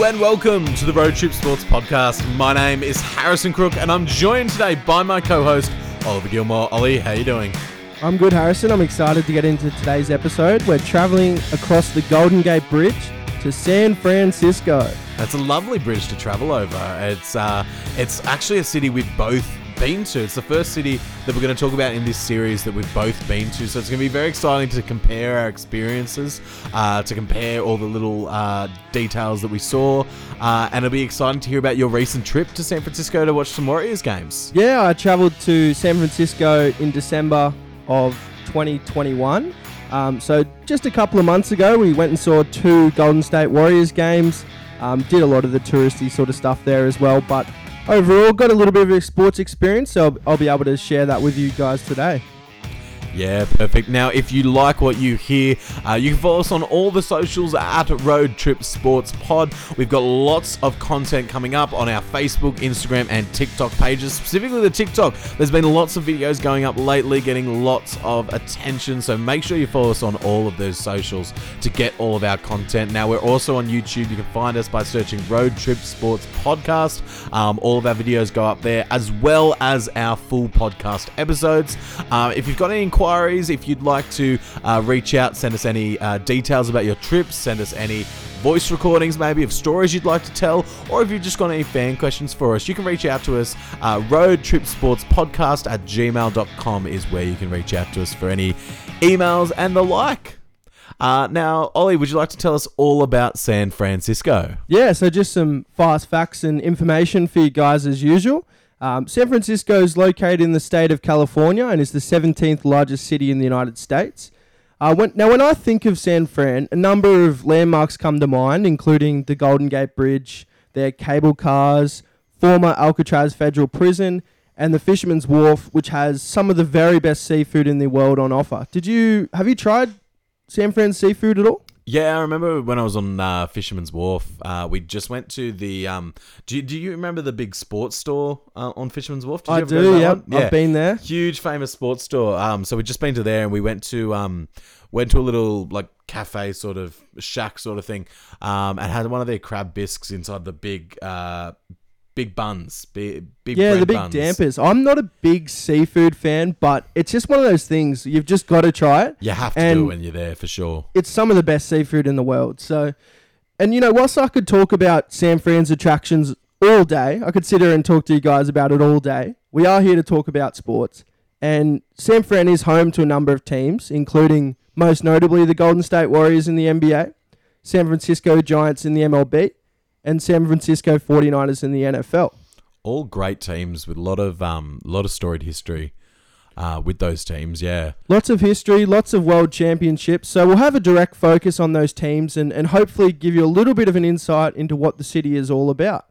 Hello and welcome to the Road Trip Sports Podcast. My name is Harrison Crook and I'm joined today by my co-host Oliver Gilmour. Ollie, how you doing? I'm good, Harrison. I'm excited to get into today's episode. We're traveling across the Golden Gate Bridge to San Francisco. That's a lovely bridge to travel over. It's uh, it's actually a city we've both been to. It's the first city that we're going to talk about in this series that we've both been to. So it's going to be very exciting to compare our experiences, uh, to compare all the little uh, details that we saw, uh, and it'll be exciting to hear about your recent trip to San Francisco to watch some Warriors games. Yeah, I traveled to San Francisco in December of 2021. Um, so just a couple of months ago, we went and saw two Golden State Warriors games. Um, did a lot of the touristy sort of stuff there as well, but overall got a little bit of sports experience, so I'll, I'll be able to share that with you guys today. Yeah, perfect. Now, if you like what you hear, uh, you can follow us on all the socials at Road Trip Sports Pod. We've got lots of content coming up on our Facebook, Instagram, and TikTok pages. Specifically, the TikTok. There's been lots of videos going up lately, getting lots of attention. So make sure you follow us on all of those socials to get all of our content. Now, we're also on YouTube. You can find us by searching Road Trip Sports Podcast. Um, all of our videos go up there, as well as our full podcast episodes. Uh, if you've got any inquiries, if you'd like to uh, reach out, send us any uh, details about your trips, send us any voice recordings maybe of stories you'd like to tell, or if you've just got any fan questions for us, you can reach out to us. Uh, Road Trip Sports Podcast at gmail.com is where you can reach out to us for any emails and the like. Uh, now, Ollie, would you like to tell us all about San Francisco? Yeah, so just some fast facts and information for you guys as usual. Um, San Francisco is located in the state of California and is the 17th largest city in the United States. Uh, when, now, when I think of San Fran, a number of landmarks come to mind, including the Golden Gate Bridge, their cable cars, former Alcatraz Federal Prison, and the Fisherman's Wharf, which has some of the very best seafood in the world on offer. Did you have you tried San Fran seafood at all? Yeah, I remember when I was on uh, Fisherman's Wharf. Uh, we just went to the. Um, do you, do you remember the big sports store uh, on Fisherman's Wharf? Did you I do. Yep, yeah, I've been there. Huge famous sports store. Um, so we just been to there and we went to um, went to a little like cafe sort of shack sort of thing. Um, and had one of their crab bisques inside the big uh, big buns, big big Yeah, the big buns. dampers. I'm not a big seafood fan, but it's just one of those things you've just got to try it. You have to And- do it when you're there for sure. It's some of the best seafood in the world. So, and you know, whilst I could talk about San Fran's attractions all day, I could sit here and talk to you guys about it all day. We are here to talk about sports, and San Fran is home to a number of teams, including most notably the Golden State Warriors in the NBA, San Francisco Giants in the MLB, and San Francisco 49ers in the NFL. All great teams with a lot of um, lot of storied history. Uh, with those teams, yeah. Lots of history, lots of world championships. So we'll have a direct focus on those teams and, and hopefully give you a little bit of an insight into what the city is all about.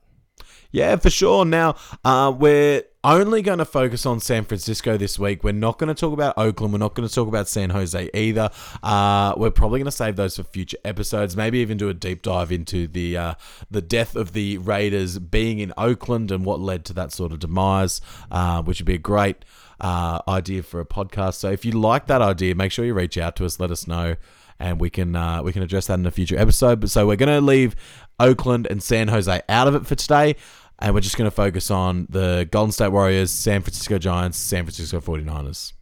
Yeah, for sure. Now, uh, we're only going to focus on San Francisco this week. We're not going to talk about Oakland. We're not going to talk about San Jose either. Uh, we're probably going to save those for future episodes. Maybe even do a deep dive into the uh, the death of the Raiders being in Oakland and what led to that sort of demise, uh, which would be a great uh, idea for a podcast. So if you like that idea, make sure you reach out to us. Let us know and we can uh, we can address that in a future episode. But so we're going to leave Oakland and San Jose out of it for today, and we're just going to focus on the Golden State Warriors, San Francisco Giants, San Francisco 49ers.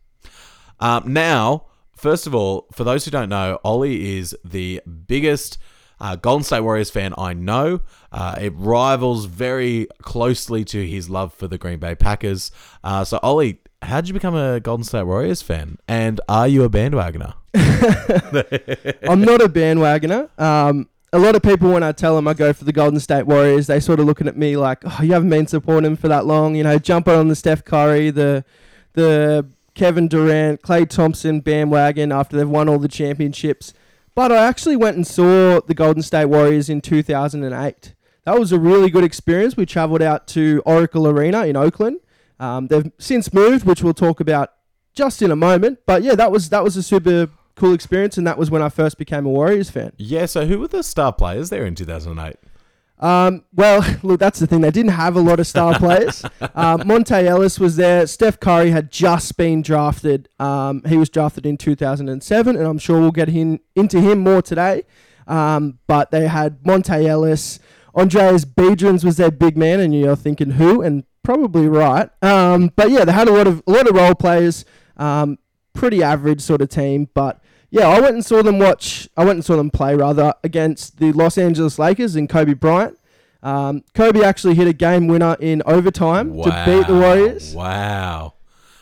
Um, now, first of all, for those who don't know, Ollie is the biggest uh, Golden State Warriors fan I know. Uh, it rivals very closely to his love for the Green Bay Packers. Uh, so, Ollie, how did you become a Golden State Warriors fan? And are you a bandwagoner? I'm not a bandwagoner. Um, a lot of people, when I tell them I go for the Golden State Warriors, they sort of looking at me like, "Oh, you haven't been supporting them for that long." You know, jumping on the Steph Curry, the the Kevin Durant, Klay Thompson bandwagon after they've won all the championships. But I actually went and saw the Golden State Warriors in 2008. That was a really good experience. We travelled out to Oracle Arena in Oakland. Um, they've since moved, which we'll talk about just in a moment. But yeah, that was that was a super cool experience, and that was when I first became a Warriors fan. Yeah, so who were the star players there in 2008? Um, well, look, that's the thing. They didn't have a lot of star players. Um, Monta Ellis was there. Steph Curry had just been drafted. Um, he was drafted in 2007, and I'm sure we'll get him, into him more today. Um, but they had Monta Ellis, Andris Biedrins was their big man, and you're thinking who? And probably right. Um, but yeah, they had a lot of a lot of role players. Um, pretty average sort of team, but yeah, I went and saw them watch. I went and saw them play rather against the Los Angeles Lakers and Kobe Bryant. Um, Kobe actually hit a game winner in overtime Wow. to beat the Warriors. Wow.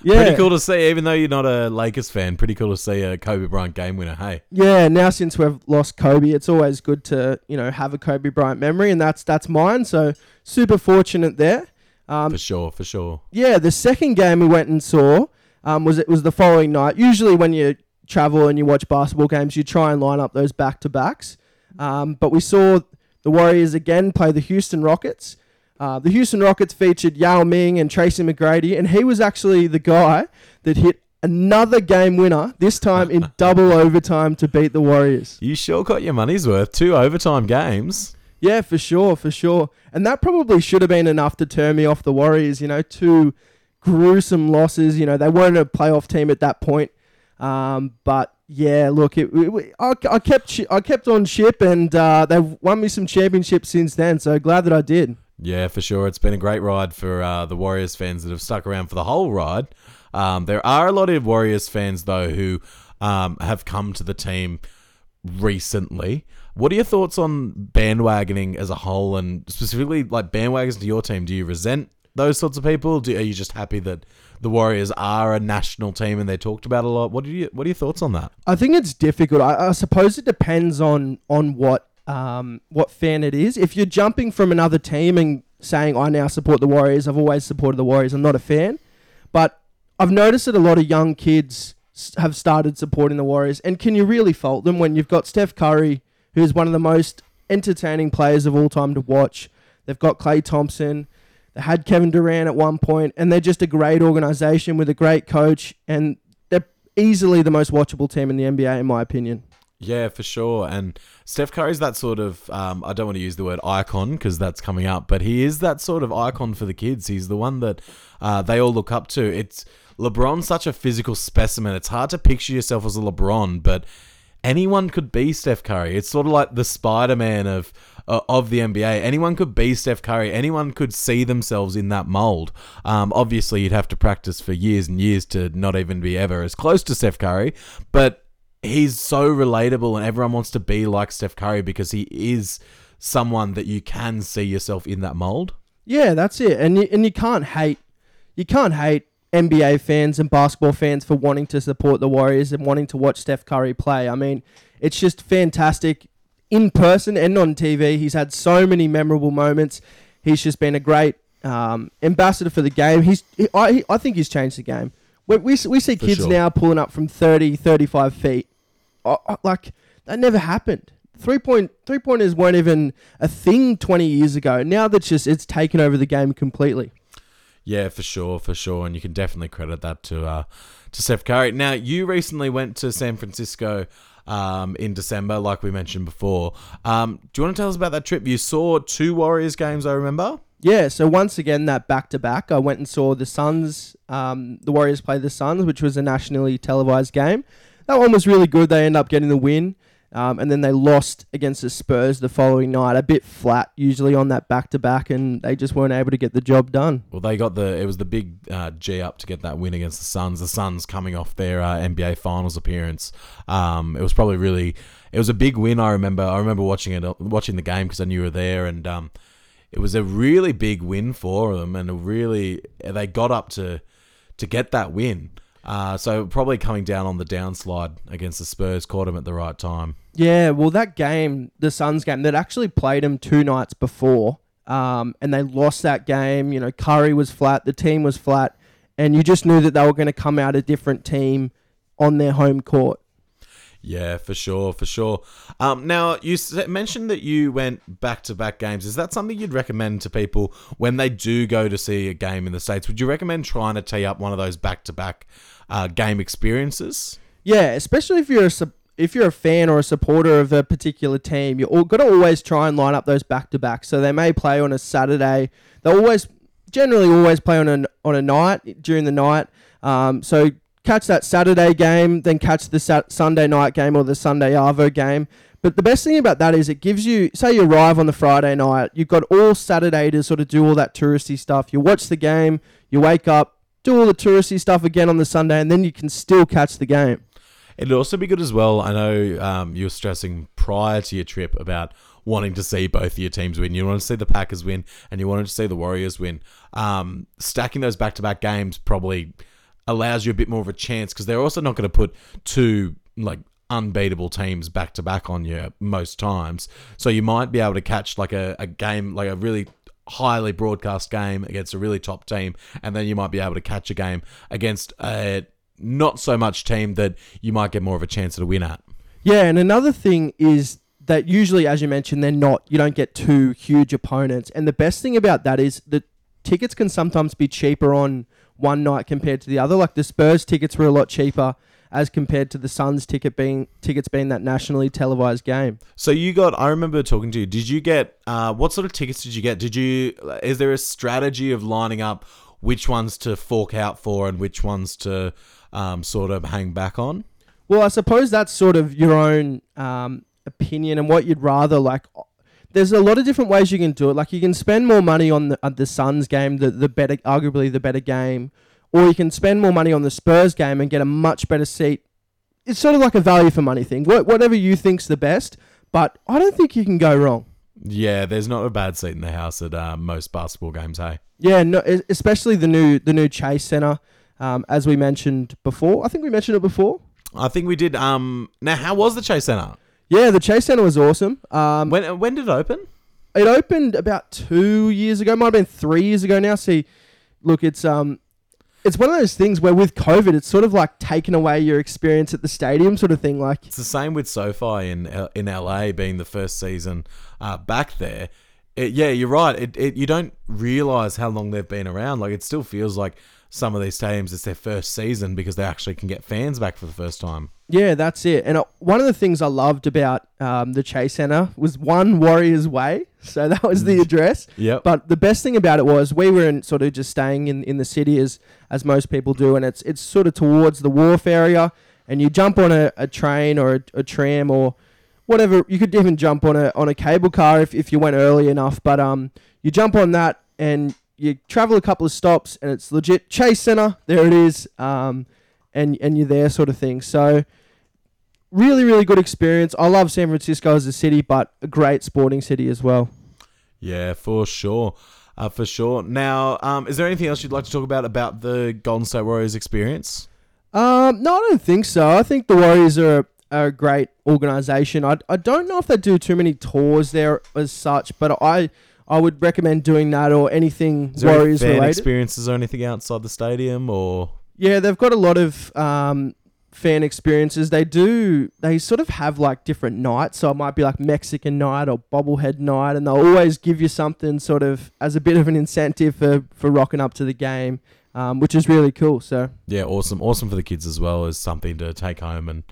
Yeah, Pretty cool to see, even though you're not a Lakers fan, pretty cool to see a Kobe Bryant game winner. Hey. Yeah, now since we've lost Kobe, it's always good to you know have a Kobe Bryant memory, and that's that's mine. So super fortunate there. Um, For sure, for sure. yeah, the second game we went and saw um, was it was the following night. Usually when you travel and you watch basketball games, you try and line up those back to backs. Um, but we saw the Warriors again play the Houston Rockets. Uh, the Houston Rockets featured Yao Ming and Tracy McGrady, and he was actually the guy that hit another game winner, this time in double overtime to beat the Warriors. You sure got your money's worth. Two overtime games. Yeah, for sure, for sure. And that probably should have been enough to turn me off the Warriors. You know, two gruesome losses. You know, they weren't a playoff team at that point. Um, but yeah, look, it, it, I, I kept I kept on ship, and uh, they've won me some championships since then. So glad that I did. Yeah, for sure. It's been a great ride for uh, the Warriors fans that have stuck around for the whole ride. Um, there are a lot of Warriors fans, though, who um, have come to the team recently. What are your thoughts on bandwagoning as a whole and specifically like bandwagons to your team? Do you resent those sorts of people? Do, are you just happy that the Warriors are a national team and they're talked about a lot? What are, you, what are your thoughts on that? I think it's difficult. I, I suppose it depends on on what um, what fan it is. If you're jumping from another team and saying I now support the Warriors, I've always supported the Warriors. I'm not a fan, but I've noticed that a lot of young kids have started supporting the Warriors. And can you really fault them when you've got Steph Curry, who's one of the most entertaining players of all time to watch? They've got Klay Thompson. They had Kevin Durant at one point, and they're just a great organization with a great coach, and they're easily the most watchable team in the NBA, in my opinion. Yeah, for sure. And Steph Curry's that sort of, um, I don't want to use the word icon because that's coming up, but he is that sort of icon for the kids. He's the one that uh, they all look up to. It's LeBron's such a physical specimen. It's hard to picture yourself as a LeBron, but anyone could be Steph Curry. It's sort of like the Spider Man of uh, of the NBA. Anyone could be Steph Curry. Anyone could see themselves in that mold. Um, obviously, you'd have to practice for years and years to not even be ever as close to Steph Curry, but he's so relatable, and everyone wants to be like Steph Curry because he is someone that you can see yourself in that mold. Yeah, that's it. And you, and you can't hate you can't hate NBA fans and basketball fans for wanting to support the Warriors and wanting to watch Steph Curry play. I mean, it's just fantastic in person and on TV. He's had so many memorable moments. He's just been a great um, ambassador for the game. He's he, I I think he's changed the game. We we, we see For kids sure. now pulling up from 30, 35 feet. I- I- like that never happened. Three point three pointers weren't even a thing twenty years ago. Now that's just it's taken over the game completely. Yeah, for sure, for sure, and you can definitely credit that to uh, to Steph Curry. Now, you recently went to San Francisco um, in December, like we mentioned before. Um, do you want to tell us about that trip? You saw two Warriors games, I remember. Yeah, so once again that back to back, I went and saw the Suns. Um, the Warriors play the Suns, which was a nationally televised game. That one was really good. They end up getting the win, um, and then they lost against the Spurs the following night. A bit flat usually on that back to back, and they just weren't able to get the job done. Well, they got the it was the big uh, G up to get that win against the Suns. The Suns coming off their uh, NBA Finals appearance. Um, it was probably really it was a big win. I remember I remember watching it watching the game because I knew you were there, and um, it was a really big win for them, and a really they got up to to get that win. Uh, so probably coming down on the downslide against the Spurs caught him at the right time. Yeah, well, that game, the Suns game, they'd actually played him two nights before, um, and they lost that game. You know, Curry was flat, the team was flat, and you just knew that they were going to come out a different team on their home court. Yeah, for sure, for sure. Um, now you mentioned that you went back to back games. Is that something you'd recommend to people when they do go to see a game in the states? Would you recommend trying to tee up one of those back to back game experiences? Yeah, especially if you're a if you're a fan or a supporter of a particular team, you're got to always try and line up those back to backs. So they may play on a Saturday. They always, generally, always play on a on a night during the night. Um, so catch that Saturday game, then catch the Sat- Sunday night game or the Sunday Arvo game. But the best thing about that is it gives you, say, you arrive on the Friday night, you've got all Saturday to sort of do all that touristy stuff. You watch the game, you wake up, do all the touristy stuff again on the Sunday, and then you can still catch the game. It'd also be good as well. I know um, you were stressing prior to your trip about wanting to see both your teams win. You want to see the Packers win, and you wanted to see the Warriors win. Um, stacking those back-to-back games probably allows you a bit more of a chance because they're also not going to put two like unbeatable teams back to back on you most times. So you might be able to catch like a, a game, like a really highly broadcast game against a really top team, and then you might be able to catch a game against a not so much team that you might get more of a chance to win at. Yeah, and another thing is that usually, as you mentioned, they're not. You don't get two huge opponents, and the best thing about that is that tickets can sometimes be cheaper on one night compared to the other. Like the Spurs tickets were a lot cheaper as compared to the Suns ticket being tickets being that nationally televised game. So you got. I remember talking to you. Did you get? Uh, what sort of tickets did you get? Did you? Is there a strategy of lining up which ones to fork out for and which ones to um, sort of hang back on? Well, I suppose that's sort of your own um, opinion and what you'd rather like. There's a lot of different ways you can do it. Like you can spend more money on the, on the Suns game, the the better, arguably the better game, or you can spend more money on the Spurs game and get a much better seat. It's sort of like a value for money thing. Wh- Whatever you think's the best, but I don't think you can go wrong. Yeah, there's not a bad seat in the house at uh, most basketball games. Hey, Yeah, no, especially the new the new Chase Center, um, as we mentioned before. I think we mentioned it before. I think we did. Um, now, how was the Chase Center? Yeah, the Chase Center was awesome. Um, When when did it open? it opened about two years ago. Might have been three years ago now. See, look, it's um, it's one of those things where with COVID, it's sort of like taken away your experience at the stadium, sort of thing. Like, It's the same with SoFi in in LA being the first season uh, back there. It, yeah, you're right. It, it you don't realize how long they've been around. Like it still feels like some of these stadiums it's their first season because they actually can get fans back for the first time. yeah, that's it. And uh, one of the things I loved about um, the Chase Center was one Warriors Way. So that was the address. Yep. But the best thing about it was we were in sort of just staying in, in the city as as most people do, and it's it's sort of towards the wharf area, and you jump on a, a train or a, a tram or whatever. You could even jump on a on a cable car if, if you went early enough. But um, you jump on that and you travel a couple of stops, and it's legit Chase Center. There it is. Um, and and you're there, sort of thing. So. Really, really good experience. I love San Francisco as a city, but a great sporting city as well. Yeah, for sure. Uh, for sure. Now, um, is there anything else you'd like to talk about about the Golden State Warriors experience? Um, no, I don't think so. I think the Warriors are a, are a great organization. I, I don't know if they do too many tours there as such, but I I would recommend doing that or anything Is there any Warriors fan related. experiences or anything outside the stadium or? Yeah, they've got a lot of um, fan experiences. They do. They sort of have like different nights. So it might be like Mexican night or bobblehead night, and they'll always give you something sort of as a bit of an incentive for for rocking up to the game, um, which is really cool. So Yeah, awesome. Awesome for the kids as well as something to take home and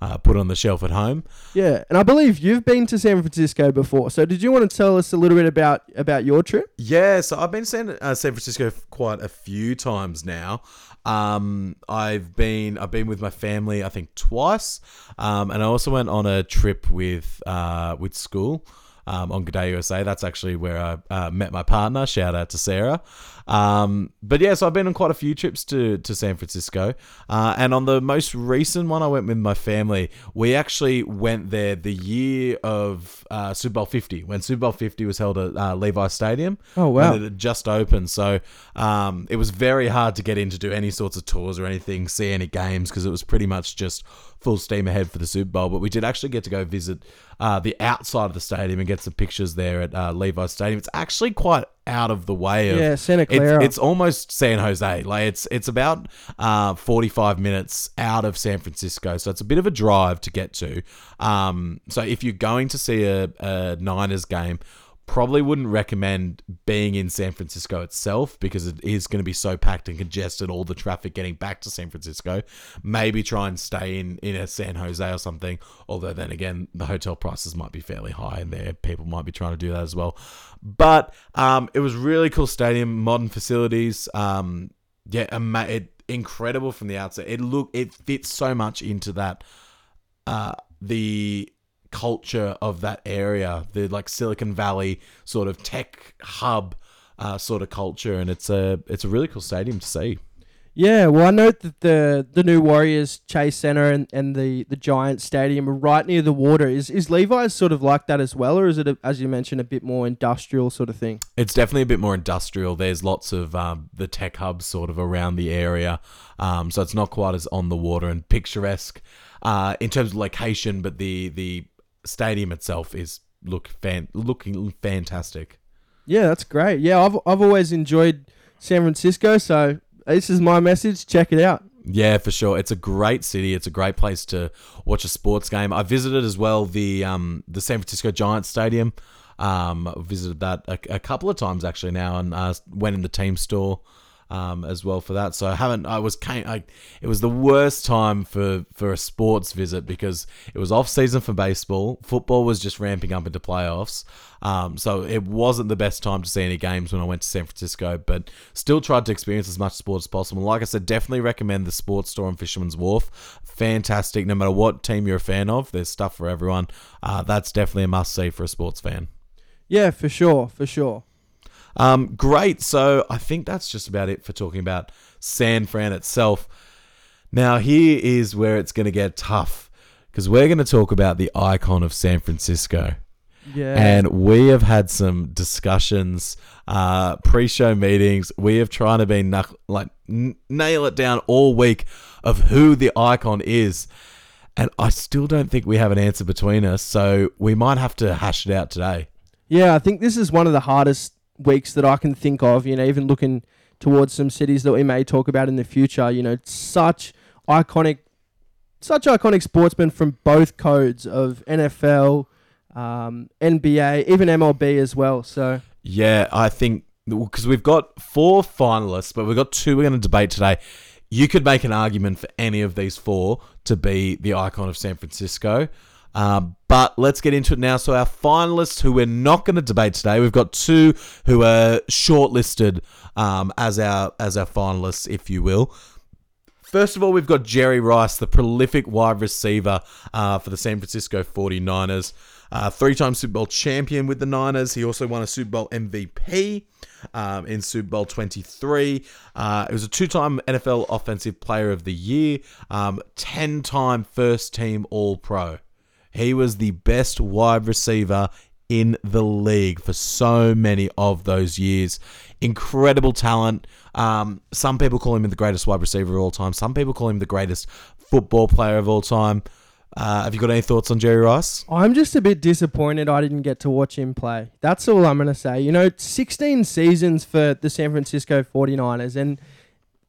uh, put on the shelf at home. yeah, and I believe you've been to San Francisco before. So did you want to tell us a little bit about about your trip? Yeah, so I've been to San, uh, San Francisco quite a few times now. Um, I've been I've been with my family I think twice, um, and I also went on a trip with uh, with school um, on Good Day USA. That's actually where I uh, met my partner. Shout out to Sarah. Um, but yeah, so I've been on quite a few trips to to San Francisco, uh, and on the most recent one, I went with my family. We actually went there the year of uh, Super Bowl Fifty when Super Bowl Fifty was held at uh, Levi Stadium. Oh, wow. And it had just opened, so um, it was very hard to get in to do any sorts of tours or anything, see any games because it was pretty much just full steam ahead for the Super Bowl. But we did actually get to go visit uh, the outside of the stadium and get some pictures there at uh, Levi Stadium. It's actually quite out of the way of Yeah, Santa it's, Clara. it's almost San Jose. Like it's it's about uh, forty five minutes out of San Francisco, so it's a bit of a drive to get to. Um, so if you're going to see a, a Niners game, probably wouldn't recommend being in San Francisco itself because it is going to be so packed and congested. All the traffic getting back to San Francisco. Maybe try and stay in in a San Jose or something. Although then again, the hotel prices might be fairly high, and there people might be trying to do that as well. But um, it was really cool stadium, modern facilities. Um, yeah, ama- it incredible from the outset. It look it fits so much into that uh the culture of that area, the like Silicon Valley sort of tech hub uh, sort of culture, and it's a it's a really cool stadium to see. Yeah, well, I note that the the new Warriors Chase Center and, and the, the Giant Stadium are right near the water. Is is Levi's sort of like that as well, or is it, a, as you mentioned, a bit more industrial sort of thing? It's definitely a bit more industrial. There's lots of um, the tech hubs sort of around the area, um, so it's not quite as on the water and picturesque uh, in terms of location, but the the stadium itself is look fan looking fantastic. Yeah, that's great. Yeah, I've I've always enjoyed San Francisco, so this is my message. Check it out. Yeah, for sure. It's a great city. It's a great place to watch a sports game. I visited as well the um, the San Francisco Giants Stadium. Um, visited that a, a, couple of times actually now, and uh, went in the team store um, as well for that. So I haven't. I was came. I, it was the worst time for for a sports visit because it was off season for baseball. Football was just ramping up into playoffs. Um, so it wasn't the best time to see any games when I went to San Francisco, but still tried to experience as much sport as possible. Like I said, definitely recommend the sports store on Fisherman's Wharf. Fantastic. No matter what team you're a fan of, there's stuff for everyone. Uh, that's definitely a must see for a sports fan. Yeah, for sure, for sure. Um, great. So I think that's just about it for talking about San Fran itself. Now, here is where it's going to get tough because we're going to talk about the icon of San Francisco. Yeah. And we have had some discussions, uh, pre-show meetings. We have tried to be knuck- like n- nail it down all week of who the icon is, and I still don't think we have an answer between us. So we might have to hash it out today. Yeah, I think this is one of the hardest weeks that I can think of. You know, even looking towards some cities that we may talk about in the future. You know, such iconic, such iconic sportsmen from both codes of NFL, um, NBA, even MLB as well. So yeah, I think because we've got four finalists, but we've got two we're going to debate today. You could make an argument for any of these four to be the icon of San Francisco. Um, but let's get into it now. So, our finalists, who we're not going to debate today, we've got two who are shortlisted um, as our as our finalists, if you will. First of all, we've got Jerry Rice, the prolific wide receiver uh, for the San Francisco 49ers. Uh, three time Super Bowl champion with the Niners. He also won a Super Bowl MVP um, in Super Bowl 23. Uh, it was a two time NFL Offensive Player of the Year, 10 um, time first team All Pro. He was the best wide receiver in the league for so many of those years. Incredible talent. Um, some people call him the greatest wide receiver of all time. Some people call him the greatest football player of all time. Uh, have you got any thoughts on Jerry Rice? I'm just a bit disappointed I didn't get to watch him play. That's all I'm going to say. You know, 16 seasons for the San Francisco 49ers, and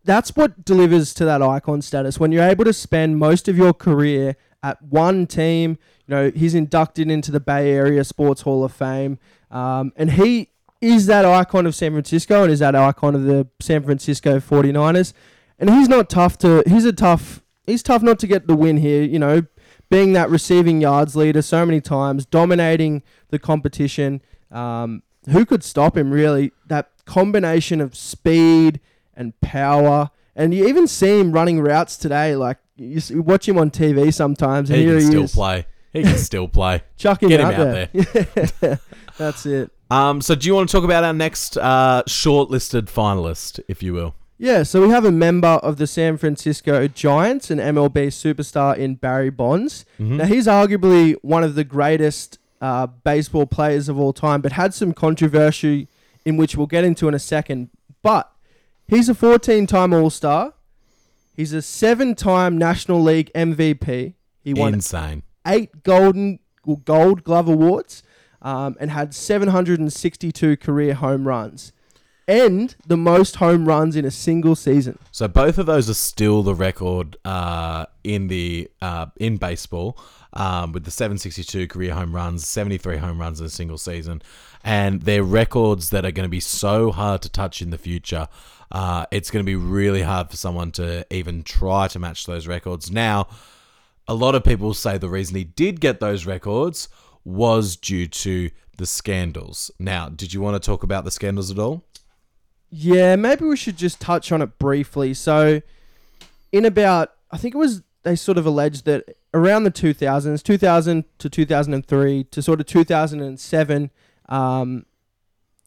that's what delivers to that icon status. When you're able to spend most of your career at one team. You know, he's inducted into the Bay Area Sports Hall of Fame, um, and he is that icon of San Francisco and is that icon of the San Francisco 49ers. And he's not tough to. He's a tough. He's tough not to get the win here. You know, being that receiving yards leader so many times, dominating the competition. Um, who could stop him? Really, that combination of speed and power, and you even see him running routes today. Like you watch him on TV sometimes, and he here can he still is. play. He can still play. Chuck him Get out him out there. That's it. Um, so do you want to talk about our next uh, shortlisted finalist, if you will? Yeah, so we have a member of the San Francisco Giants, an MLB superstar in Barry Bonds. Mhm. Now, he's arguably one of the greatest uh, baseball players of all time, but had some controversy in which we'll get into in a second. But he's a 14 time All Star. He's a seven time National League MVP. He won Insane. eight golden gold glove awards um, and had 762 career home runs and the most home runs in a single season. So both of those are still the record uh, in the uh, in baseball, um, with the 762 career home runs, 73 home runs in a single season, and they're records that are going to be so hard to touch in the future. Uh, it's going to be really hard for someone to even try to match those records. Now, a lot of people say the reason he did get those records was due to the scandals. Now, did you want to talk about the scandals at all? Yeah, maybe we should just touch on it briefly. So, in about I think it was they sort of alleged that around the 2000s, 2000 to 2003 to sort of 2007, um,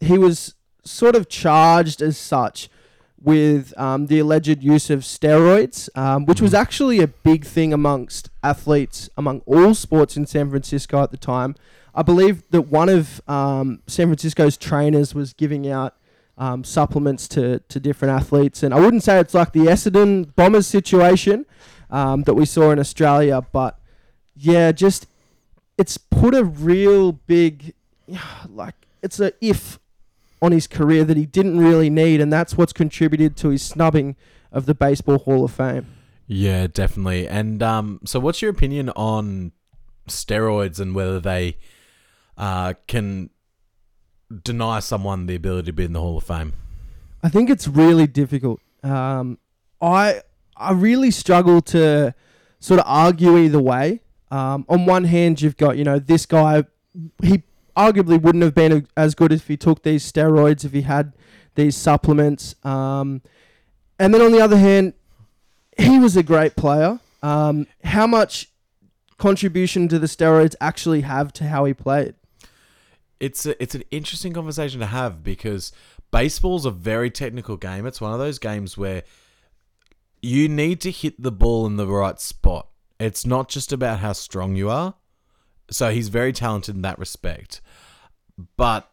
he was sort of charged as such with um, the alleged use of steroids, um, which was actually a big thing amongst athletes among all sports in San Francisco at the time. I believe that one of um, San Francisco's trainers was giving out um, supplements to, to different athletes. And I wouldn't say it's like the Essendon Bombers situation um, that we saw in Australia, but yeah, just it's put a real big, like, it's a if on his career that he didn't really need, and that's what's contributed to his snubbing of the Baseball Hall of Fame. Yeah, definitely. And um, so, what's your opinion on steroids and whether they uh, can deny someone the ability to be in the Hall of Fame? I think it's really difficult. Um, I I really struggle to sort of argue either way. Um, on one hand, you've got you know this guy, he arguably wouldn't have been as good if he took these steroids, if he had these supplements. Um, and then on the other hand, he was a great player. Um, how much contribution do the steroids actually have to how he played? It's a, it's an interesting conversation to have because baseball's a very technical game. It's one of those games where you need to hit the ball in the right spot. It's not just about how strong you are. So he's very talented in that respect. But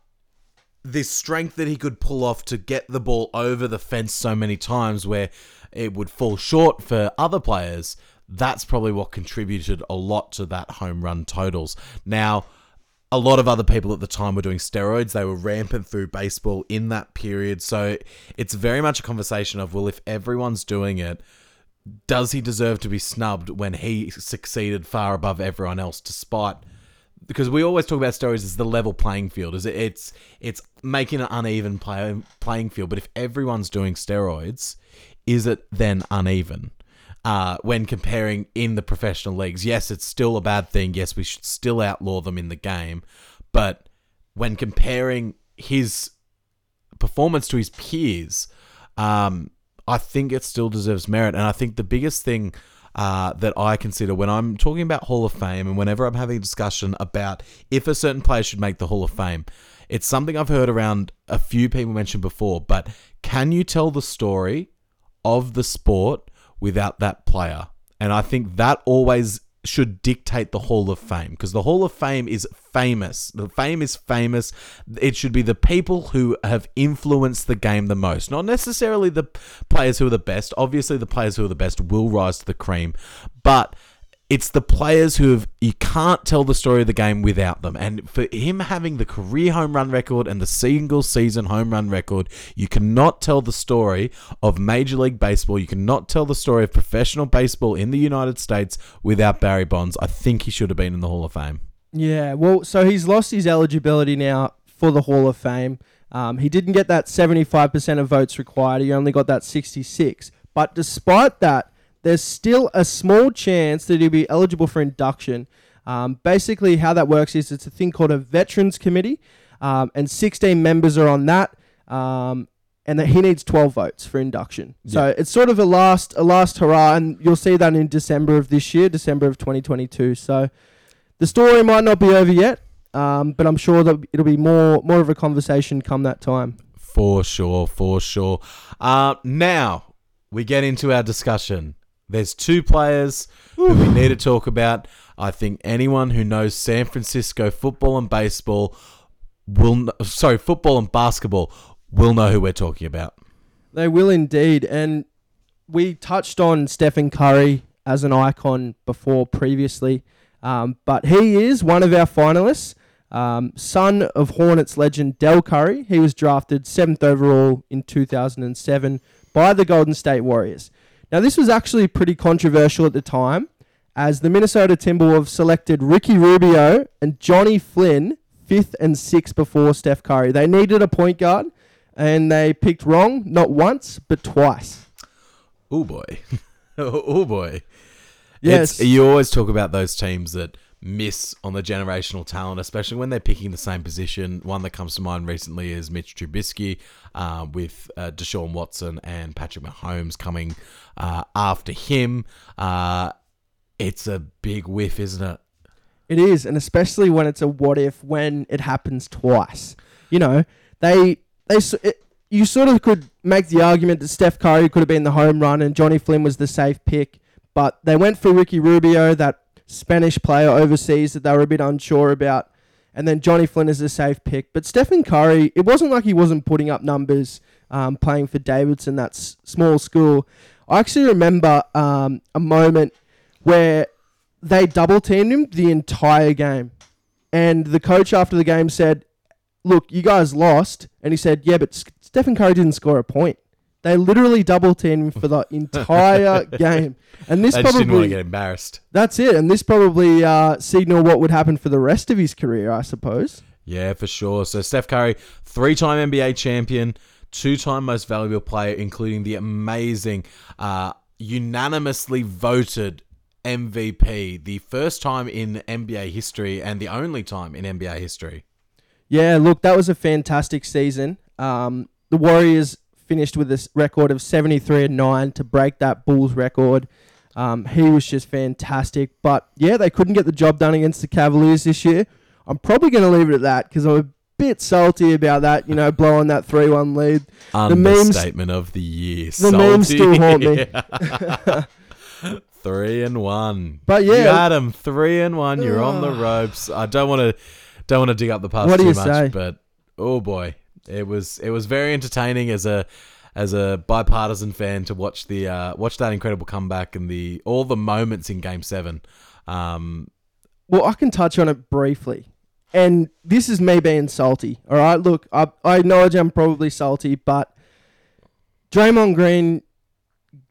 this strength that he could pull off to get the ball over the fence so many times where it would fall short for other players, that's probably what contributed a lot to that home run totals. Now, a lot of other people at the time were doing steroids. They were rampant through baseball in that period. So it's very much a conversation of, well, if everyone's doing it, does he deserve to be snubbed when he succeeded far above everyone else despite because we always talk about stories as the level playing field. Is it, it's it's making an uneven play, playing field. But if everyone's doing steroids is it then uneven? Uh, when comparing in the professional leagues yes it's still a bad thing. Yes we should still outlaw them in the game. But when comparing his performance to his peers um, I think it still deserves merit. And I think the biggest thing uh, that I consider when I'm talking about Hall of Fame and whenever I'm having a discussion about if a certain player should make the Hall of Fame, it's something I've heard around a few people mention before. But can you tell the story of the sport without that player? And I think that always should dictate the Hall of Fame because the Hall of Fame is famous. The fame is famous. It should be the people who have influenced the game the most, not necessarily the players who are the best. Obviously, the players who are the best will rise to the cream, but it's the players who have you can't tell the story of the game without them. And for him having the career home run record and the single season home run record, you cannot tell the story of Major League Baseball. You cannot tell the story of professional baseball in the United States without Barry Bonds. I think he should have been in the Hall of Fame. Yeah, well, so he's lost his eligibility now for the Hall of Fame. Um, he didn't get that 75% of votes required. He only got that 66. But despite that, there's still a small chance that he'll be eligible for induction. Um, basically, how that works is it's a thing called a Veterans Committee, um, and 16 members are on that. Um, and that he needs 12 votes for induction. Yeah. So it's sort of a last a last hurrah, and you'll see that in December of this year, December of 2022. So the story might not be over yet, um, but I'm sure that it'll be more more of a conversation come that time. For sure, for sure. Uh, now we get into our discussion. There's two players who we need to talk about. I think anyone who knows San Francisco football and baseball will, sorry, football and basketball will know who we're talking about. They will indeed. And we touched on Stephen Curry as an icon before previously, um, but he is one of our finalists. Um, son of Hornets legend Del Curry. He was drafted seventh overall in 2007 by the Golden State Warriors. Now, this was actually pretty controversial at the time, as the Minnesota Timberwolves selected Ricky Rubio and Johnny Flynn fifth and sixth before Steph Curry. They needed a point guard, and they picked wrong not once but twice. Oh boy, oh boy. Yes, it's, you always talk about those teams that miss on the generational talent, especially when they're picking the same position. One that comes to mind recently is Mitch Trubisky, uh, with uh, Deshaun Watson and Patrick Mahomes coming uh, after him. Uh, it's a big whiff, isn't it? It is, and especially when it's a what if when it happens twice. You know, they they it, you sort of could make the argument that Steph Curry could have been the home run and Johnny Flynn was the safe pick, but they went for Ricky Rubio, that Spanish player overseas that they were a bit unsure about, and then Johnny Flynn is a safe pick. But Stephen Curry, it wasn't like he wasn't putting up numbers um, playing for Davidson, that s- small school. I actually remember um, a moment where they double teamed him the entire game. And the coach after the game said, Look, you guys lost. And he said, Yeah, but S- Stephen Curry didn't score a point. They literally double teamed him for the entire game. And this They just didn't want to probably, get embarrassed. that's it. And this probably uh, signal what would happen for the rest of his career, I suppose. Yeah, for sure. So Steph Curry, three-time NBA champion, two-time most valuable player, including the amazing, uh, unanimously voted MVP, the first time in NBA history and the only time in NBA history. Yeah, look, that was a fantastic season. Um, the Warriors finished with a record of 73 and 9 to break that Bulls record. Um, he was just fantastic. But yeah, they couldn't get the job done against the Cavaliers this year. I'm probably going to leave it at that because I'm a bit salty about that, you know, blowing that 3 1 lead. The memes- Understatement of the year. The memes still haunt me. three and one. But you yeah. had 'em. three and one. You're on the ropes. I don't want to don't want to dig up the past What do too you much, say? but oh boy, it was it was very entertaining as a as a bipartisan fan to watch the uh, watch that incredible comeback and the all the moments in Game Seven. Um, Well, I can touch on it briefly. And this is me being salty. All right. Look, I, I acknowledge I'm probably salty, but Draymond Green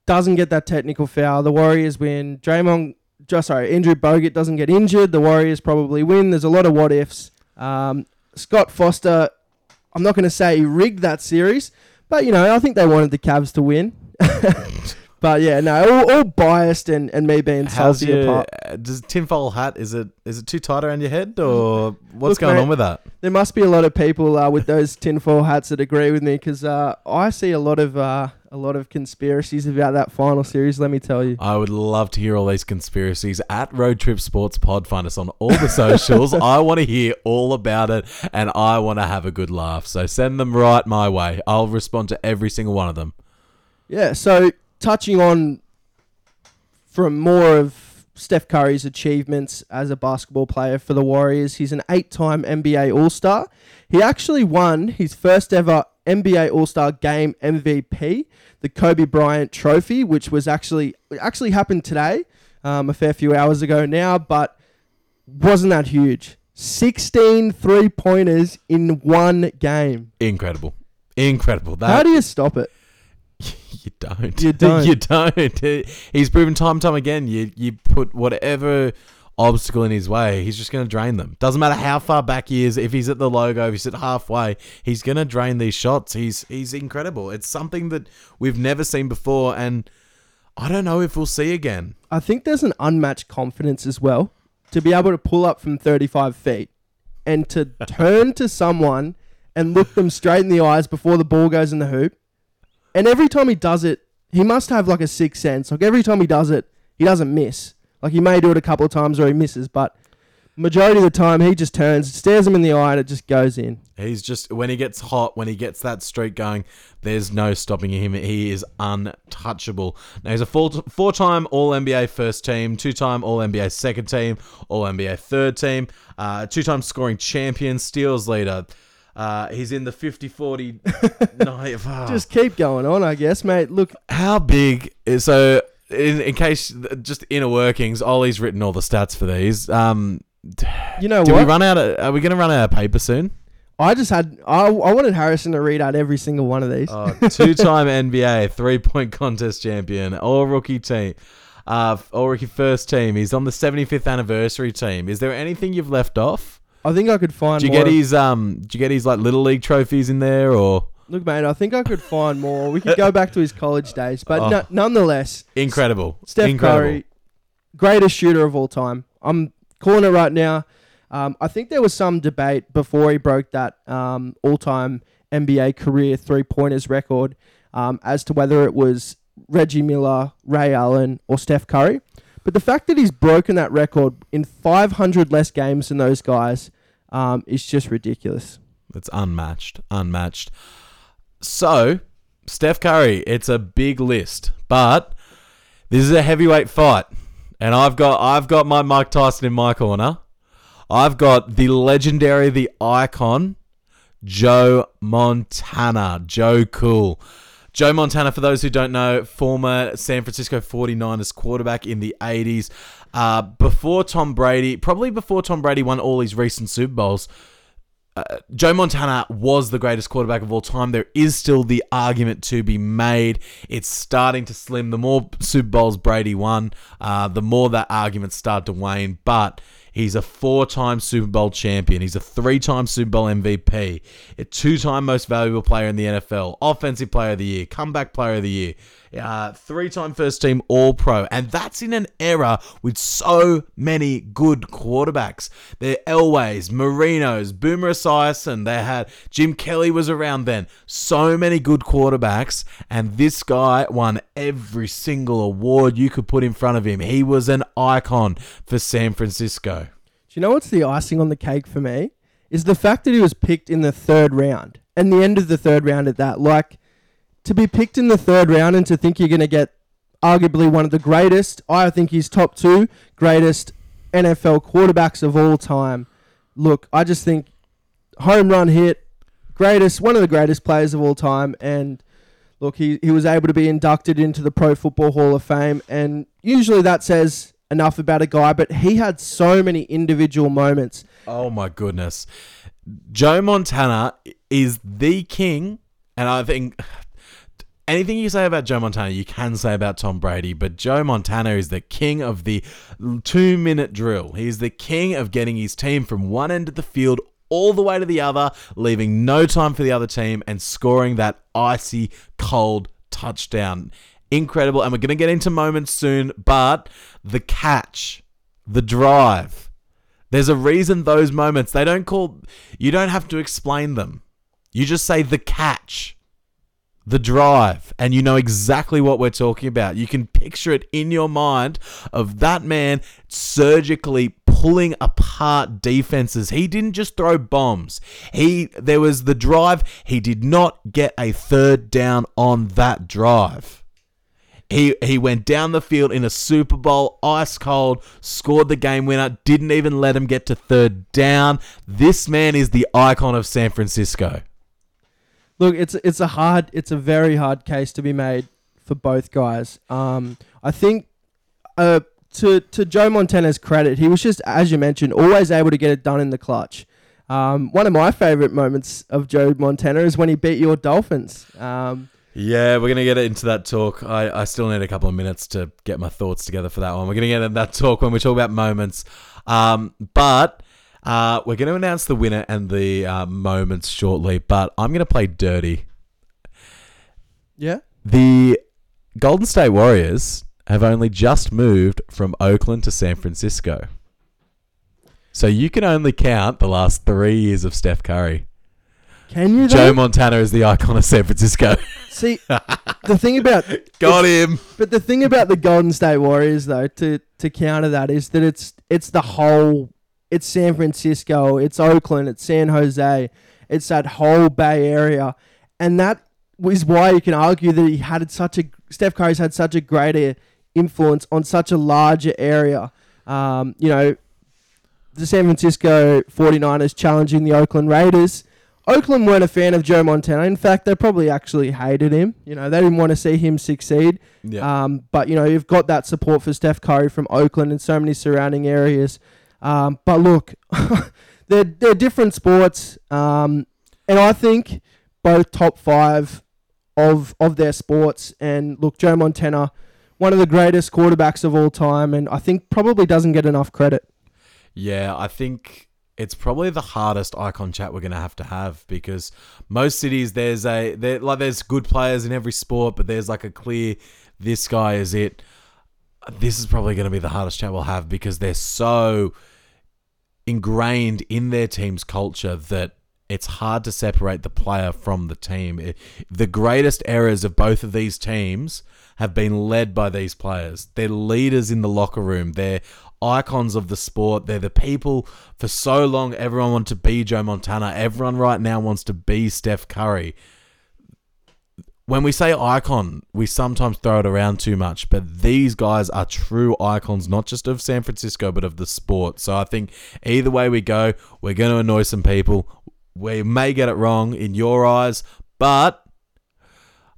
doesn't get that technical foul. The Warriors win. Draymond, just sorry, Andrew Bogut doesn't get injured. The Warriors probably win. There's a lot of what ifs. Um, Scott Foster, I'm not going to say he rigged that series, but you know, I think they wanted the Cavs to win. but yeah, no, all, all biased and, and me being how's salty your apart. uh, does tinfoil hat? Is it is it too tight around your head or what's Look, going mate, on with that? There must be a lot of people uh, with those tinfoil hats that agree with me because uh, I see a lot of uh, a lot of conspiracies about that final series. Let me tell you. I would love to hear all these conspiracies at Road Trip Sports Pod. Find us on all the socials. I want to hear all about it and I want to have a good laugh. So send them right my way. I'll respond to every single one of them. Yeah. So touching on from more of Steph Curry's achievements as a basketball player for the Warriors, he's an eight-time NBA All-Star. He actually won his first ever NBA All-Star Game MVP, the Kobe Bryant Trophy, which was actually actually happened today, um, a fair few hours ago now, but wasn't that huge. 16 three-pointers in one game. Incredible. Incredible. That How do you stop it? you don't. You don't. you don't. He's proven time and time again. You you put whatever obstacle in his way, he's just going to drain them. Doesn't matter how far back he is. If he's at the logo, if he's at halfway, he's going to drain these shots. He's he's incredible. It's something that we've never seen before, and I don't know if we'll see again. I think there's an unmatched confidence as well to be able to pull up from 35 feet and to turn to someone and look them straight in the eyes before the ball goes in the hoop. And every time he does it, he must have like a sixth sense. Like every time he does it, he doesn't miss. Like he may do it a couple of times where he misses, but majority of the time he just turns, stares him in the eye, and it just goes in. He's just when he gets hot, when he gets that streak going, there's no stopping him. He is untouchable. Now he's a four four-time All NBA first team, two-time All NBA second team, All NBA third team, uh, two-time scoring champion, steals leader. Uh, he's in the 50-40 night. ah. Just keep going on, I guess, mate. Look, how big is so? In, in case, just inner workings, Ollie's written all the stats for these. Um, you know do what? we run out? Of, are we going to run out of paper soon? I just had I, I wanted Harrison to read out every single one of these. Oh, two-time NBA three-point contest champion, all rookie team, uh, all rookie first team. He's on the 75th anniversary team. Is there anything you've left off? I think I could find Do you more. get his um? Do you get his like little league trophies in there or Look, mate, I think I could find more. We could go back to his college days, but Oh. no, nonetheless, incredible? Steph incredible. Curry, greatest shooter of all time. I'm calling it right now. Um, I think there was some debate before he broke that um, all-time NBA career three-pointers record um, as to whether it was Reggie Miller, Ray Allen, or Steph Curry. But the fact that he's broken that record in 500 less games than those guys um, is just ridiculous. It's unmatched. Unmatched. So, Steph Curry, it's a big list, but this is a heavyweight fight. And I've got I've got my Mike Tyson in my corner. I've got the legendary, the icon, Joe Montana. Joe Cool. Joe Montana, for those who don't know, former San Francisco 49ers quarterback in the 80s. Uh, before Tom Brady, probably before Tom Brady won all his recent Super Bowls, uh, Joe Montana was the greatest quarterback of all time. There is still the argument to be made. It's starting to slim. The more Super Bowls Brady won, uh, the more that argument started to wane. But He's a four time Super Bowl champion. He's a three time Super Bowl MVP, a two time most valuable player in the NFL, offensive player of the year, comeback player of the year, uh, three time first team All Pro. And that's in an era with so many good quarterbacks. They're Elways, Marinos, Boomer Esiason. They had Jim Kelly was around then. So many good quarterbacks. And this guy won every single award you could put in front of him. He was an icon for San Francisco. Do you know what's the icing on the cake for me? Is the fact that he was picked in the third round and the end of the third round at that. Like, to be picked in the third round and to think you're going to get arguably one of the greatest, I think he's top two greatest NFL quarterbacks of all time. Look, I just think home run hit, greatest, one of the greatest players of all time. And look, he, he was able to be inducted into the Pro Football Hall of Fame. And usually that says enough about a guy, but he had so many individual moments. Oh my goodness. Joe Montana is the king, and I think anything you say about Joe Montana, you can say about Tom Brady, but Joe Montana is the king of the two minute drill. He's the king of getting his team from one end of the field all the way to the other, leaving no time for the other team, and scoring that icy cold touchdown incredible. And we're going to get into moments soon, but the catch, the drive, there's a reason those moments, they don't call, you don't have to explain them. You just say the catch, the drive, and you know exactly what we're talking about. You can picture it in your mind of that man surgically pulling apart defenses. He didn't just throw bombs. He there was the drive. He did not get a third down on that drive. He he went down the field in a Super Bowl, ice cold, scored the game winner, didn't even let him get to third down. This man is the icon of San Francisco. Look, it's it's a hard, it's a very hard case to be made for both guys. Um, I think, uh, to to Joe Montana's credit, he was just as you mentioned, always able to get it done in the clutch. Um, one of my favorite moments of Joe Montana is when he beat your Dolphins. Um, yeah, we're gonna get into that talk. I, I still need a couple of minutes to get my thoughts together for that one. We're gonna get into that talk when we talk about moments. Um, but uh, we're gonna announce the winner and the uh, moments shortly. But I'm gonna play dirty. Yeah. The Golden State Warriors have only just moved from Oakland to San Francisco. So you can only count the last three years of Steph Curry. Can you? Joe Montana is the icon of San Francisco. See, the thing about got him. But the thing about the Golden State Warriors, though, to to counter that is that it's it's the whole. It's San Francisco, it's Oakland, it's San Jose, it's that whole Bay Area, and that is why you can argue that he had such a Steph Curry's had such a greater influence on such a larger area. Um, you know, the San Francisco 49ers challenging the Oakland Raiders Oakland weren't a fan of Joe Montana. In fact, they probably actually hated him. You know, they didn't want to see him succeed. Yeah. Um, but you know, you've got that support for Steph Curry from Oakland and so many surrounding areas. Um, but look, they're they're different sports, um, and I think both top five of of their sports. And look, Joe Montana, one of the greatest quarterbacks of all time, and I think probably doesn't get enough credit. Yeah, I think it's probably the hardest icon chat we're going to have to have because most cities there's a there like there's good players in every sport but there's like a clear this guy is it this is probably going to be the hardest chat we'll have because they're so ingrained in their team's culture that it's hard to separate the player from the team. The greatest errors of both of these teams have been led by these players. They're leaders in the locker room. They're icons of the sport. They're the people for so long everyone wanted to be Joe Montana. Everyone right now wants to be Steph Curry. When we say icon, we sometimes throw it around too much, but these guys are true icons, not just of San Francisco, but of the sport. So I think either way we go, we're going to annoy some people. We may get it wrong in your eyes, but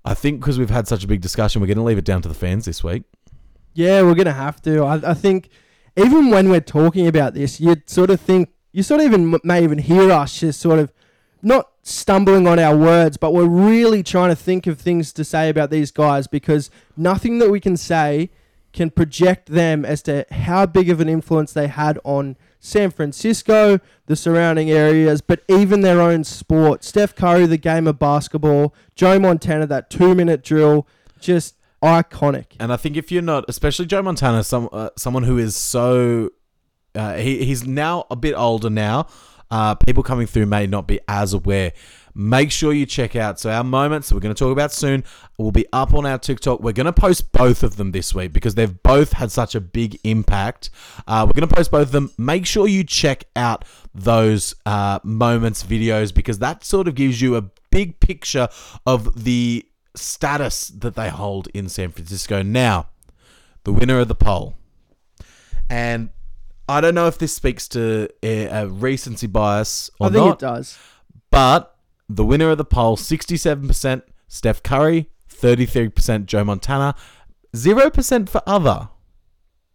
I think because we've had such a big discussion, we're going to leave it down to the fans this week. Yeah, we're gonna have to. I, I think even when we're talking about this, you sort of think you sort of even may even hear us just sort of not stumbling on our words, but we're really trying to think of things to say about these guys because nothing that we can say can project them as to how big of an influence they had on San Francisco, the surrounding areas, but even their own sport. Steph Curry, the game of basketball, Joe Montana, that two minute drill, just iconic. And I think if you're not, especially Joe Montana, some uh, someone who is so, uh, he he's now a bit older now. Uh, people coming through may not be as aware. Make sure you check out. So our moments that we're going to talk about soon will be up on our TikTok. We're going to post both of them this week because they've both had such a big impact. Uh, we're going to post both of them. Make sure you check out those uh, moments videos because that sort of gives you a big picture of the status that they hold in San Francisco. Now, the winner of the poll. And I don't know if this speaks to a, a recency bias or not. I think not, it does. but the winner of the poll 67% Steph Curry, 33% Joe Montana, 0% for other.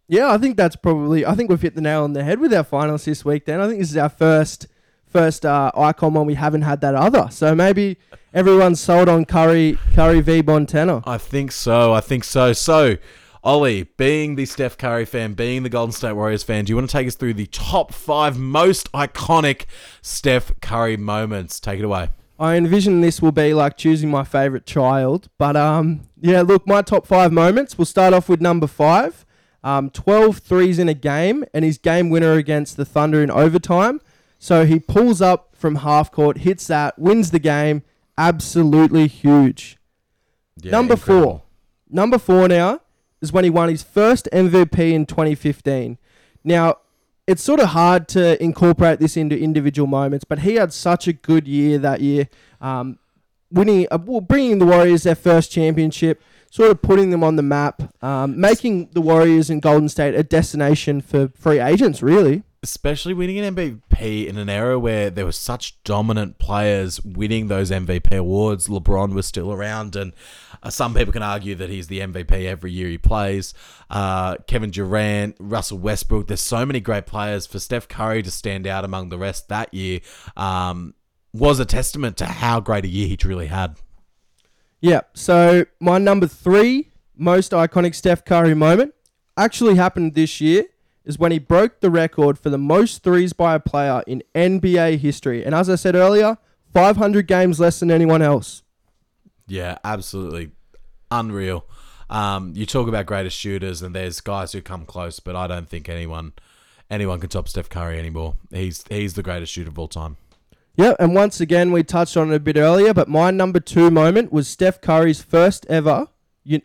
Yeah, I think that's probably. I think we've hit the nail on the head with our finals this week. Then I think this is our first first uh, icon one we haven't had that other. So maybe everyone's sold on Curry Curry v Montana. I think so. I think so. So, Ollie, being the Steph Curry fan, being the Golden State Warriors fan, do you want to take us through the top five most iconic Steph Curry moments? Take it away. I envision this will be like choosing my favorite child. But um, yeah, look, my top five moments. We'll start off with number five. Um, 12 threes in a game, and his game winner against the Thunder in overtime. So he pulls up from half court, hits that, wins the game. Absolutely huge. Yeah, Number incredible. four. Number four now is when he won his first MVP in 2015. Now, it's sort of hard to incorporate this into individual moments, but he had such a good year that year, um, winning, uh, well, bringing the Warriors their first championship, sort of putting them on the map, um, making the Warriors and Golden State a destination for free agents, really. Especially winning an MVP in an era where there were such dominant players winning those MVP awards. LeBron was still around, and uh, some people can argue that he's the MVP every year he plays. Uh, Kevin Durant, Russell Westbrook. There's so many great players. For Steph Curry to stand out among the rest that year um, was a testament to how great a year he truly had. Yeah. So my number three most iconic Steph Curry moment actually happened this year. Is when he broke the record for the most threes by a player in NBA history. And as I said earlier, 500 games less than anyone else. Yeah, absolutely unreal. Um, you talk about greatest shooters, and there's guys who come close, but I don't think anyone anyone can top Steph Curry anymore. He's he's the greatest shooter of all time. Yeah, and once again, we touched on it a bit earlier, but my number two moment was Steph Curry's first ever,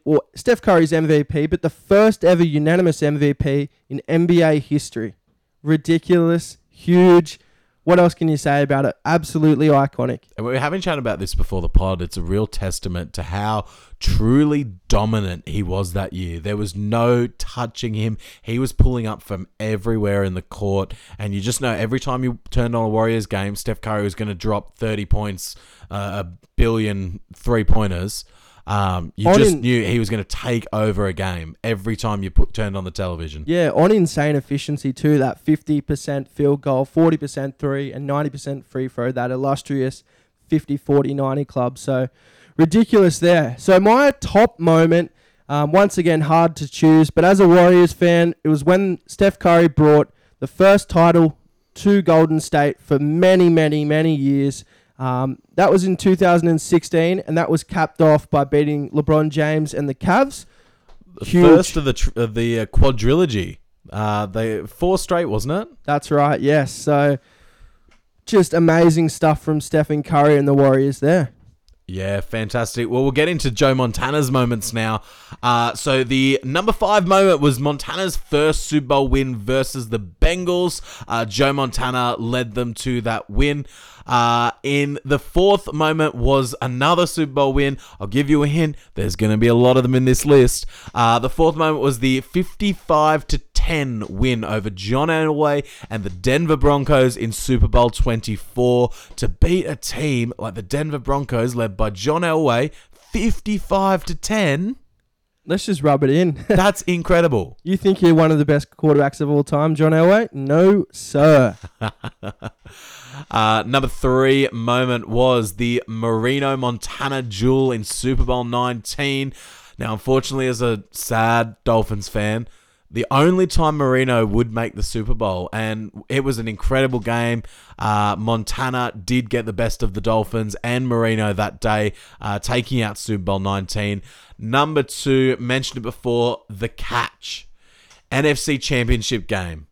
or Steph Curry's MVP, but the first ever unanimous MVP in NBA history. Ridiculous, huge. What else can you say about it? Absolutely iconic. And we were having chat about this before the pod. It's a real testament to how truly dominant he was that year. There was no touching him. He was pulling up from everywhere in the court, and you just know every time you turned on a Warriors game, Steph Curry was going to drop thirty points, uh, a billion three pointers. Um, you On just in- knew he was going to take over a game every time you put turned on the television. Yeah, on insane efficiency too. That 50% field goal, 40% three, and 90% free throw. That illustrious 50 40 90 club. So ridiculous there. So my top moment, um, once again, hard to choose, but as a Warriors fan, it was when Steph Curry brought the first title to Golden State for many, many, many years. Um, that was in 2016, and that was capped off by beating LeBron James and the Cavs. The Huge. First of the tr- of the uh, quadrilogy. Uh, they four straight, wasn't it? That's right. Yes. So just amazing stuff from Stephen Curry and the Warriors there. Yeah, fantastic. Well, we'll get into Joe Montana's moments now. Uh, so the number five moment was Montana's first Super Bowl win versus the Bengals. Uh, Joe Montana led them to that win. Uh, in the fourth moment was another Super Bowl win. I'll give you a hint. There's going to be a lot of them in this list. Uh, the fourth moment was the 55 to 10 win over John Elway and the Denver Broncos in Super Bowl 24 to beat a team like the Denver Broncos led by John Elway 55 to 10. Let's just rub it in. That's incredible. you think you're one of the best quarterbacks of all time, John Elway? No, sir. Uh, number three moment was the Marino Montana duel in Super Bowl 19. Now, unfortunately, as a sad Dolphins fan, the only time Marino would make the Super Bowl, and it was an incredible game. Uh, Montana did get the best of the Dolphins and Marino that day, uh, taking out Super Bowl 19. Number two, mentioned it before, the catch. NFC Championship game.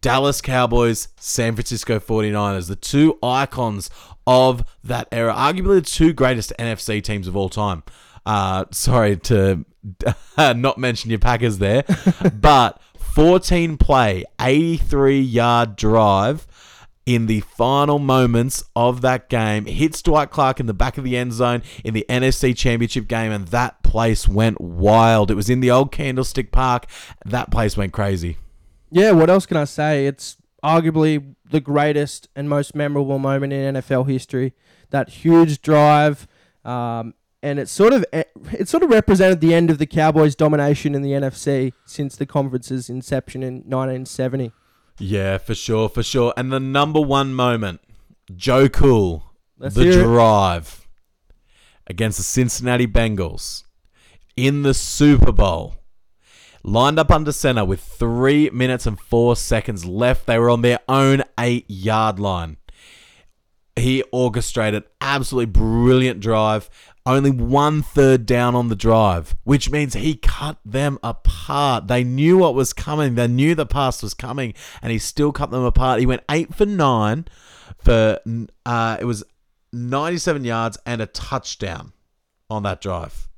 Dallas Cowboys, San Francisco 49ers, the two icons of that era, arguably the two greatest NFC teams of all time. Uh, sorry to not mention your Packers there, but 14 play, 83 yard drive in the final moments of that game hits Dwight Clark in the back of the end zone in the NFC Championship game, and that place went wild. It was in the old Candlestick Park. That place went crazy. Yeah, what else can I say? It's arguably the greatest and most memorable moment in NFL history. That huge drive, um, and it sort of it sort of represented the end of the Cowboys' domination in the NFC since the conference's inception in 1970. Yeah, for sure, for sure. And the number one moment, Joe Cool, Let's the drive against the Cincinnati Bengals in the Super Bowl. Lined up under center with three minutes and four seconds left. They were on their own eight yard line. He orchestrated absolutely brilliant drive. Only one third down on the drive, which means he cut them apart. They knew what was coming. They knew the pass was coming, and he still cut them apart. He went eight for nine for uh, it was 97 yards and a touchdown on that drive.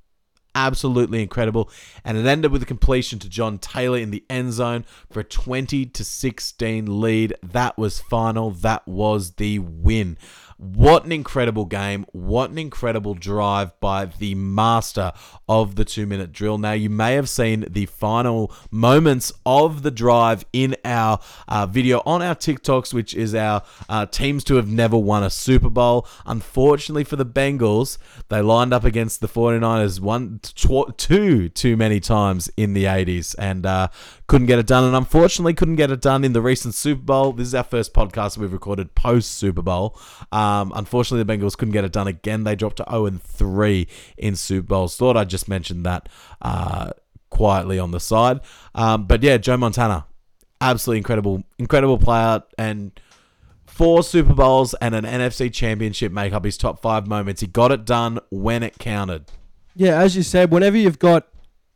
Absolutely incredible. And it ended with a completion to John Taylor in the end zone for a 20 to 16 lead. That was final. That was the win. What an incredible game. What an incredible drive by the master of the two minute drill. Now, you may have seen the final moments of the drive in our uh, video on our TikToks, which is our uh, teams to have never won a Super Bowl. Unfortunately for the Bengals, they lined up against the 49ers one, tw- two too many times in the 80s and uh, couldn't get it done. And unfortunately, couldn't get it done in the recent Super Bowl. This is our first podcast we've recorded post Super Bowl. Um, unfortunately, the Bengals couldn't get it done again. They dropped to 0 and 3 in Super Bowls. Thought I'd just mentioned that uh, quietly on the side. Um, but yeah, Joe Montana, absolutely incredible, incredible player, and four Super Bowls and an NFC Championship make up his top five moments. He got it done when it counted. Yeah, as you said, whenever you've got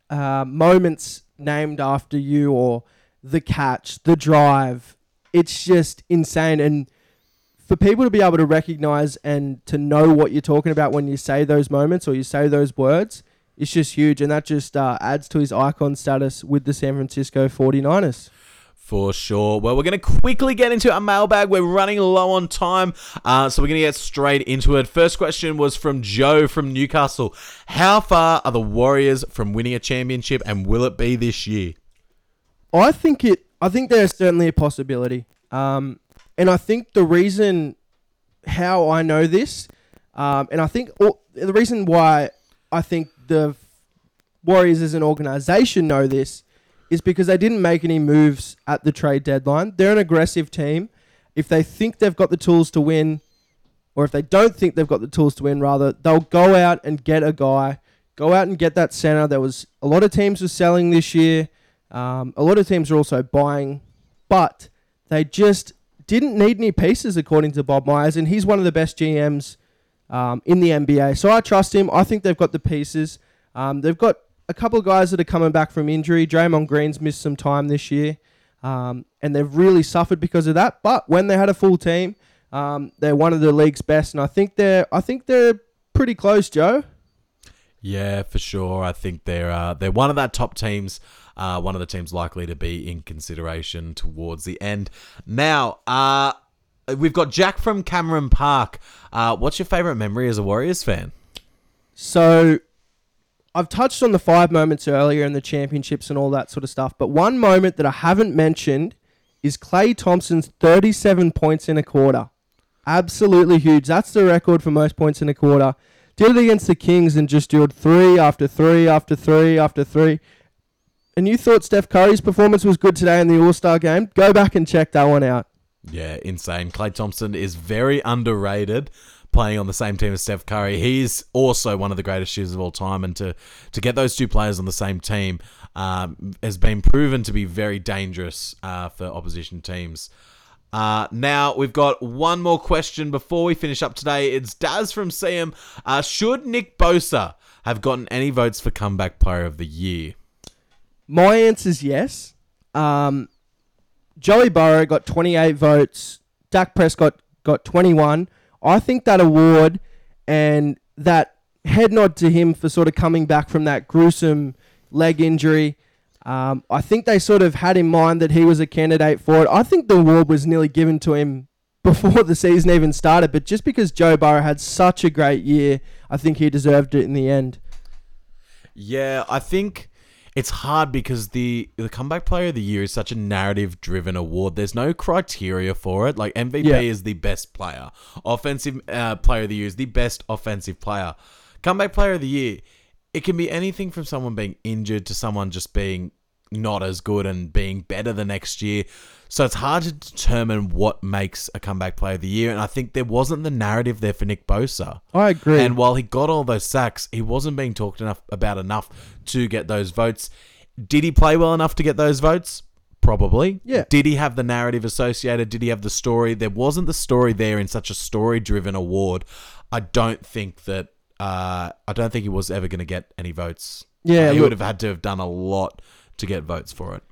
uh, moments named after you or the catch, the drive, it's just insane. And for people to be able to recognize and to know what you're talking about when you say those moments or you say those words, it's just huge. And that just uh, adds to his icon status with the San Francisco 49ers. For sure. Well, we're going to quickly get into our mailbag. We're running low on time, uh, so we're going to get straight into it. First question was from Joe from Newcastle. How far are the Warriors from winning a championship, and will it be this year? I think it. I think there's certainly a possibility, um, and I think the reason how I know this, um, and I think all, the reason why I think the Warriors as an organization know this is because they didn't make any moves at the trade deadline. They're an aggressive team. If they think they've got the tools to win, or if they don't think they've got the tools to win, rather, they'll go out and get a guy, go out and get that center. There was a lot of teams were selling this year. Um, a lot of teams are also buying, but they just didn't need any pieces, according to Bob Myers, and he's one of the best GMs um, in the NBA. So I trust him. I think they've got the pieces. Um, they've got a couple of guys that are coming back from injury. Draymond Green's missed some time this year. um, and they've really suffered because of that. But when they had a full team, um, they're one of the league's best, and I think they're I think they're pretty close, Joe. Yeah, for sure. I think they're uh, they're one of that top teams. Uh, one of the teams likely to be in consideration towards the end. Now, uh, we've got Jack from Cameron Park. Uh, what's your favorite memory as a Warriors fan? So I've touched on the five moments earlier and the championships and all that sort of stuff, but one moment that I haven't mentioned is Klay Thompson's 37 points in a quarter. Absolutely huge. That's the record for most points in a quarter. Did it against the Kings and just drilled three after three after three after three. And you thought Steph Curry's performance was good today in the All Star game? Go back and check that one out. Yeah, insane. Klay Thompson is very underrated playing on the same team as Steph Curry. He's also one of the greatest shooters of all time, and to to get those two players on the same team um, has been proven to be very dangerous uh, for opposition teams. Uh, now we've got one more question before we finish up today. It's Daz from CM. Uh, should Nick Bosa have gotten any votes for comeback player of the year? My answer is yes. Um, Joey Burrow got 28 votes. Dak Prescott got 21. I think that award and that head nod to him for sort of coming back from that gruesome leg injury. Um, I think they sort of had in mind that he was a candidate for it. I think the award was nearly given to him before the season even started, but just because Joe Burrow had such a great year, I think he deserved it in the end. Yeah, I think it's hard because the the comeback player of the year is such a narrative driven award. There's no criteria for it. Like MVP Yeah. is the best player, offensive uh, player of the year is the best offensive player. Comeback player of the year, it can be anything from someone being injured to someone just being not as good and being better the next year. So it's hard to determine what makes a comeback player of the year. And I think there wasn't the narrative there for Nick Bosa. I agree. And while he got all those sacks, he wasn't being talked enough about enough to get those votes. Did he play well enough to get those votes? Probably. Yeah. Did he have the narrative associated? Did he have the story? There wasn't the story there in such a story-driven award. I don't think that. Uh, I don't think he was ever going to get any votes. Yeah, he look- would have had to have done a lot to get votes for it.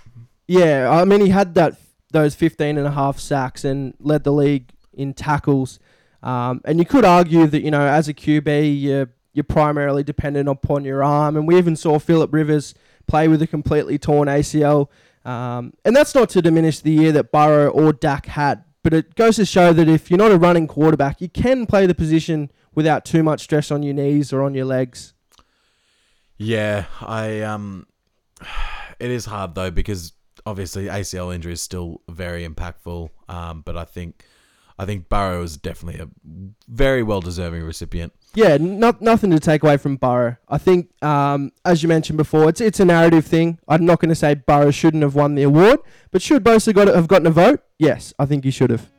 Yeah, I mean he had that those 15 and a half sacks and led the league in tackles. Um, and you could argue that you know as a QB you're you're primarily dependent upon your arm, and we even saw Philip Rivers play with a completely torn ACL. Um, and that's not to diminish the year that Burrow or Dak had, but it goes to show that if you're not a running quarterback, you can play the position without too much stress on your knees or on your legs. Yeah, I um, it is hard though because obviously ACL injury is still very impactful. Um, but I think I think Burrow is definitely a very well deserving recipient. Yeah, not, nothing to take away from Burrow. I think, um, as you mentioned before, it's it's a narrative thing. I'm not going to say Burrow shouldn't have won the award, but should Bosa got have gotten a vote? Yes, I think he should have.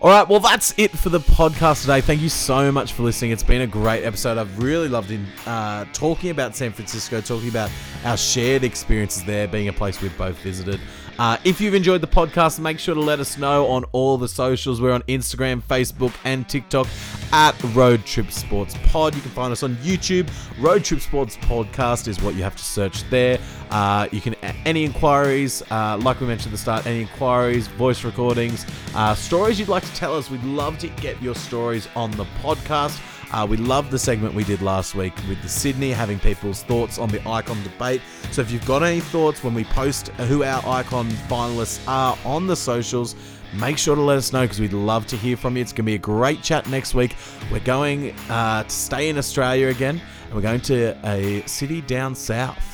All right, well, that's it for the podcast today. Thank you so much for listening. It's been a great episode. I've really loved in, uh, talking about San Francisco, talking about our shared experiences there, being a place we've both visited. Uh, if you've enjoyed the podcast, make sure to let us know on all the socials. We're on Instagram, Facebook, and TikTok at Road Trip Sports Pod. You can find us on YouTube. Road Trip Sports Podcast is what you have to search there. Uh, you can any inquiries, uh, like we mentioned at the start, any inquiries, voice recordings, uh, stories you'd like to tell us. We'd love to get your stories on the podcast. Uh, we loved the segment we did last week with the Sydney, having people's thoughts on the icon debate. So if you've got any thoughts when we post who our icon finalists are on the socials, make sure to let us know because we'd love to hear from you. It's going to be a great chat next week. We're going uh, to stay in Australia again, and we're going to a city down south.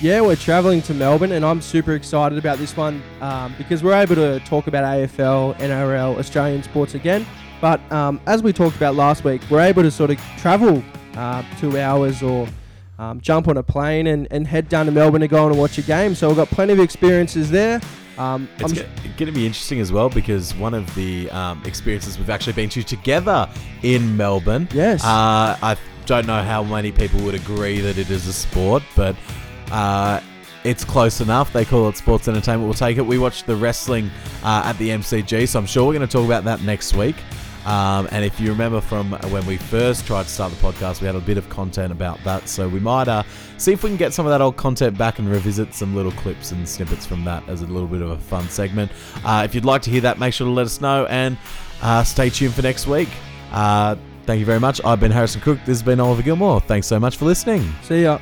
Yeah, we're traveling to Melbourne, and I'm super excited about this one um, because we're able to talk about AFL, NRL, Australian sports again. But um, as we talked about last week, we're able to sort of travel uh, two hours or um, jump on a plane and, and head down to Melbourne to go and watch a game. So we've got plenty of experiences there. Um, It's going to be interesting as well because one of the um, experiences we've actually been to together in Melbourne. Yes. Uh, I don't know how many people would agree that it is a sport, but uh, it's close enough. They call it sports entertainment. We'll take it. We watched the wrestling uh, at the MCG, so I'm sure we're going to talk about that next week. Um, and if you remember from when we first tried to start the podcast, we had a bit of content about that. So we might uh, see if we can get some of that old content back and revisit some little clips and snippets from that as a little bit of a fun segment. Uh, if you'd like to hear that, make sure to let us know and uh, stay tuned for next week. Uh, thank you very much. I've been Harrison Crook. This has been Oliver Gilmour. Thanks so much for listening. See ya.